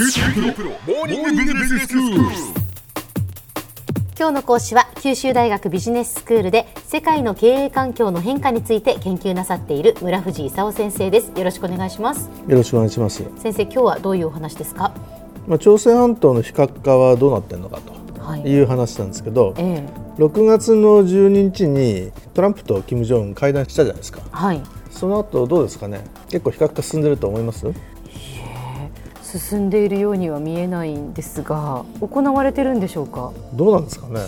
今日の講師は九州大学ビジネススクールで世界の経営環境の変化について研究なさっている村藤勲先生ですよろしくお願いしますよろしくお願いします。先生今日はどういうお話ですか？まあ、朝鮮半島の非核化はどうなってるのかはいという話なんですけど、ええ6月の12日にトランプと金正恩会談したじゃないですか。はいその後どうですかね？結構非核化進んでると思います？進んでいるようには見えないんですが行われてるんでしょうか？どうなんですかね。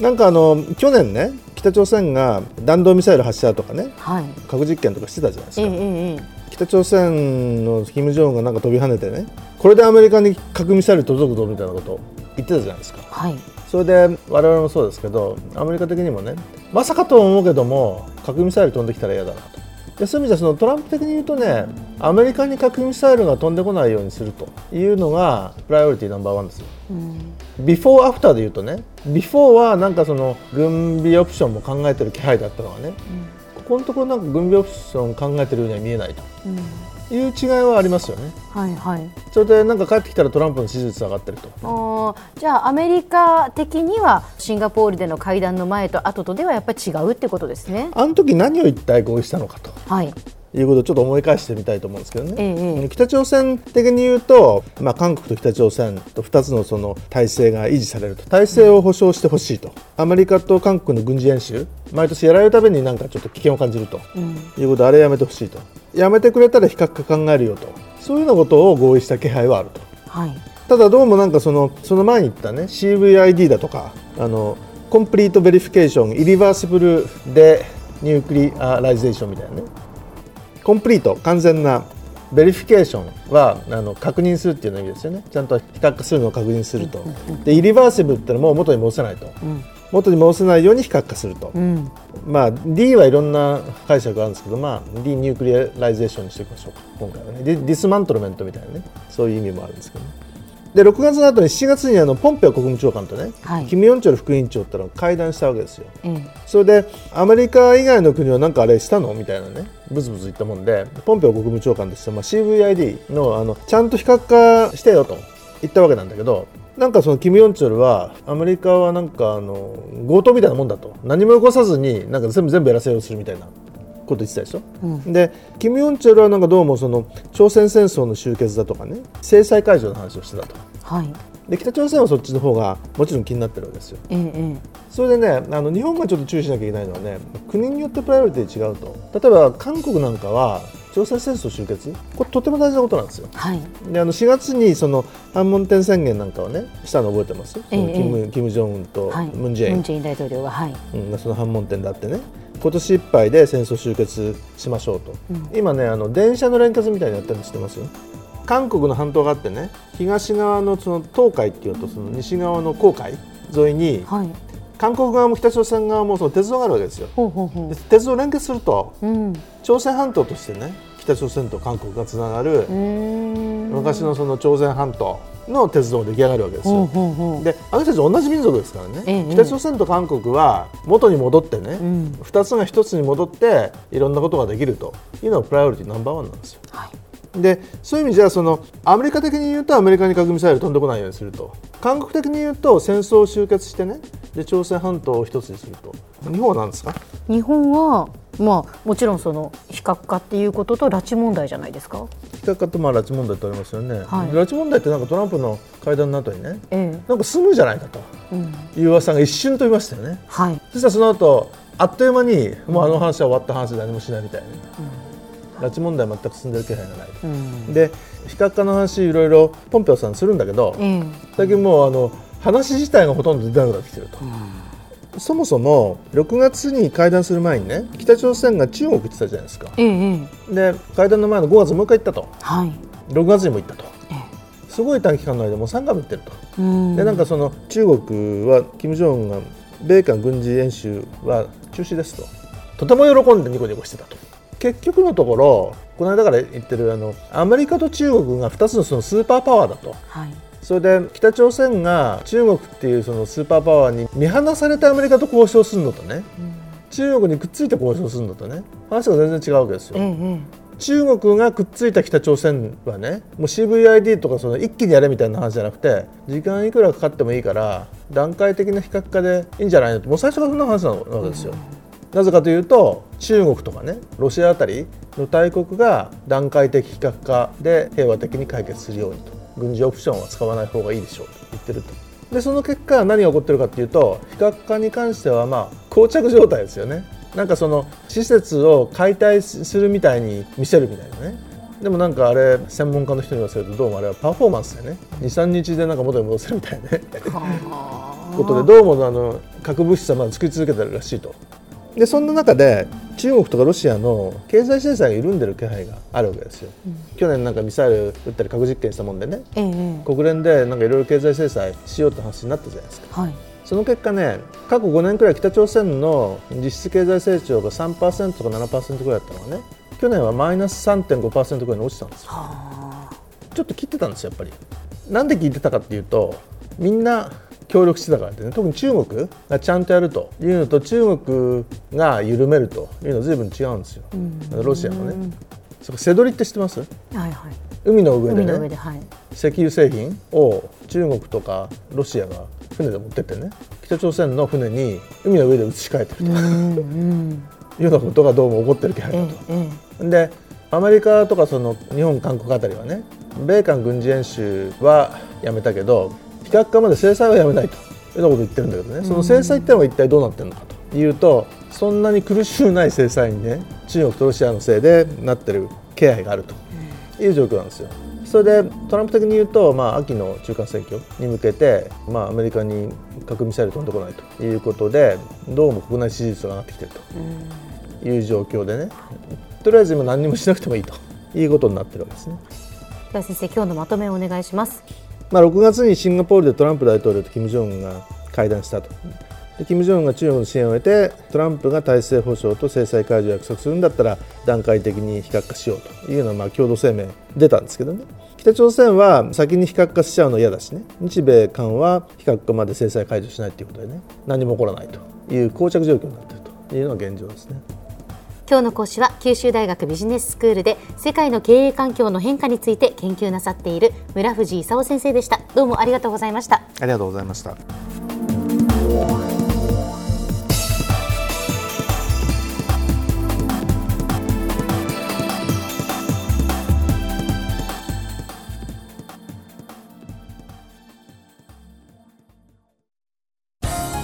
なんかあの去年ね、北朝鮮が弾道ミサイル発射とかね、はい核実験とかしてたじゃないですか。えええ北朝鮮の金正恩がなんか飛び跳ねてね、これでアメリカに核ミサイル届くぞみたいなことを言ってたじゃないですか。はいそれで我々もそうですけどアメリカ的にもねまさかとは思うけども核ミサイル飛んできたら嫌だなとでそういう意味ではそのトランプ的に言うとねアメリカに核ミサイルが飛んでこないようにするというのが priority number one ですよ。ビフォーアフターで言うとねビフォーはなんかその軍備オプションも考えてる気配だったのがね、ここのところなんか軍備オプション考えてるようには見えないという違いはありますよね。はいはいそれでなんか帰ってきたらトランプの支持率上がってると。じゃあアメリカ的にはシンガポールでの会談の前と後とではやっぱり違うってことですねあの時何を一体合意したのかと。はいいうことをちょっと思い返してみたいと思うんですけどね、ええ北朝鮮的に言うと、まあ、韓国と北朝鮮と2つのその体制が維持されると。体制を保障してほしいと。アメリカと韓国の軍事演習。毎年やられるたびになんかちょっと危険を感じると、いうことであれやめてほしいと。やめてくれたら非核化考えるよと。そういうようなことを合意した気配はあると。はい。ただどうもなんかそのその前に言ったね CVID だとかあの complete verification irreversible denuclearization みたいなね complete 完全な verification はあの確認するっていうの意味ですよね。ちゃんと非核化するのを確認すると。で irreversible ってのはもう元に戻せないと、元に戻せないように非核化すると、うん。まあ D はいろんな解釈があるんですけど、まあ D ニュークリアライゼーションにしておきましょう。か今回はね。ディ dismantlement みたいなね。そういう意味もあるんですけどねで6月の後に7月にあのポンペオ国務長官とね、はい。キム・ヨンチョル副委員長ってのが会談したわけですよ。ええ。それでアメリカ以外の国はなんかあれしたのみたいなねブツブツ言ったもんでポンペオ国務長官として、まあ、CVID のあのちゃんと非核化してよと言ったわけなんだけどなんかそのキム・ヨンチョルはアメリカはなんかあの強盗みたいなもんだと。何も起こさずになんか全部全部やらせようとするみたいなこと言ってたでしょ、でキム・ヨンチョルはなんかどうもその朝鮮戦争の終結だとかね制裁解除の話をしてたと。はい。で北朝鮮はそっちの方がもちろん気になってるわけですよ。えええそれでねあの日本がちょっと注意しなきゃいけないのはね国によってプライオリティ違うと。例えば韓国なんかは朝鮮戦争終結？これとても大事なことなんですよ。えはい。であの4月にその反問天宣言なんかをねしたの覚えてます、ええキムキム・ジョンウンとはい。ムン・ジェイン、ムンジェイン大統領がはい。うん、その反問天だってね今年いっぱいで戦争終結しましょうと、今ねあの電車の連結みたいにやってるの知ってます？韓国の半島があってね東側のその東海っていうのとその西側の黄海？沿いにはい。韓国側も北朝鮮側もその鉄道があるわけですよ。ほうほうほで鉄道を連結するとううん。う朝鮮半島としてね北朝鮮と韓国がつながる昔のその朝鮮半島の鉄道が出来上がるわけですよ。であの人たち同じ民族ですからね、ええ北朝鮮と韓国は元に戻ってね、ん。2つが1つに戻っていろんなことができると。いうのがプライオリティナンバーワンなんですよ。はい。でそういう意味じゃそのアメリカ的に言うとアメリカに核ミサイル飛んでこないようにすると。韓国的に言うと戦争を終結してねで朝鮮半島を一つにすると。日本は何ですか？日本はまあもちろんその非核化っていうことと拉致問題じゃないですか。非核化とまあ拉致問題ってありますよね、はい。拉致問題ってなんかトランプの会談の後にねええ。なんか済むんじゃないかと。うん。いう噂が一瞬飛びましたよね。はい。そしたらその後あっという間にもうあの話は終わった話で何もしないみたいな、拉致問題全く進んでる気配がないと、うん。で非核化の話いろいろポンペオさんするんだけど、ええ。最近もうあの話自体がほとんど出なくなってきてると、そもそも6月に会談する前にね北朝鮮が中国行ってたじゃないですか。ええええ。で会談の前の5月もう一回行ったと。はい。6月にも行ったと。えすごい短期間の間もう3回も行ってると、でなんかその中国は金正恩が米韓軍事演習は中止ですと。とても喜んでニコニコしてたと。結局のところこの間から言ってるあのアメリカと中国が2つのそのスーパーパワーだと。はいそれで北朝鮮が中国っていうそのスーパーパワーに見放されてアメリカと交渉するのとね中国にくっついて交渉するのとね話が全然違うわけですよ。えええ中国がくっついた北朝鮮はねもう CVID とかその一気にやれみたいな話じゃなくて時間いくらかかってもいいから段階的な非核化でいいんじゃないのと。もう最初からそんな話なわけですよ。なぜかというと中国とかねロシアあたりの大国が段階的非核化で平和的に解決するようにと軍事オプションは使わない方がいいでしょうと言ってると。でその結果何が起こってるかっていうと非核化に関してはまあ膠着状態ですよね。なんかその施設を解体するみたいに見せるみたいなね。でもなんかあれ専門家の人に言わせるとどうもあれはパフォーマンスでね。23日でなんか元に戻せるみたいなね。ことでどうもあの核物質はまだ作り続けてるらしいと。でそんな中で中国とかロシアの経済制裁が緩んでる気配があるわけですよ、うん、去年なんかミサイル撃ったり核実験したもんでね、ええ、国連でなんかいろいろ経済制裁しようって話になったじゃないですか、はい、その結果ね過去5年くらい北朝鮮の実質経済成長が3%とか7%ぐらいだったのがね去年はマイナス3.5%ぐらいに落ちたんですよ。ちょっと切ってたんですよやっぱり。なんで聞いてたかっていうとみんな協力してたからってね。特に中国がちゃんとやるというのと中国が緩めるというのは随分違うんですよ、ロシアのね。そ瀬戸りって知ってます、はいはい、海の上でね、はい、石油製品を中国とかロシアが船で持ってってね。北朝鮮の船に海の上で移し替えてると、いうようなことがどうも起こってる気配だと。ええ、でアメリカとかその日本韓国あたりはね米韓軍事演習はやめたけど非核化まで制裁はやめないと。いうようなことを言ってるんだけどね。その制裁ってのは一体どうなってるのかというとそんなに苦しくない制裁にね中国とロシアのせいでなってる気配があると。いう状況なんですよ。それでトランプ的に言うと、まあ、秋の中間選挙に向けて、まあ、アメリカに核ミサイル飛んでこないということでどうも国内支持率が上がってきていると。いう状況でね。とりあえず今何もしなくてもいいと。いうことになってるわけですね。では先生今日のまとめをお願いします。まあ、6月にシンガポールでトランプ大統領と金正恩が会談したと。で金正恩が中国の支援を得てトランプが体制保障と制裁解除を約束するんだったら段階的に非核化しようというようなまあ共同声明出たんですけどね北朝鮮は先に非核化しちゃうの嫌だしね日米韓は非核化まで制裁解除しないということでね何も起こらないという膠着状況になっているというのが現状ですね。今日の講師は九州大学ビジネススクールで世界の経営環境の変化について研究なさっている村藤勲先生でした。どうもありがとうございました。ありがとうございました。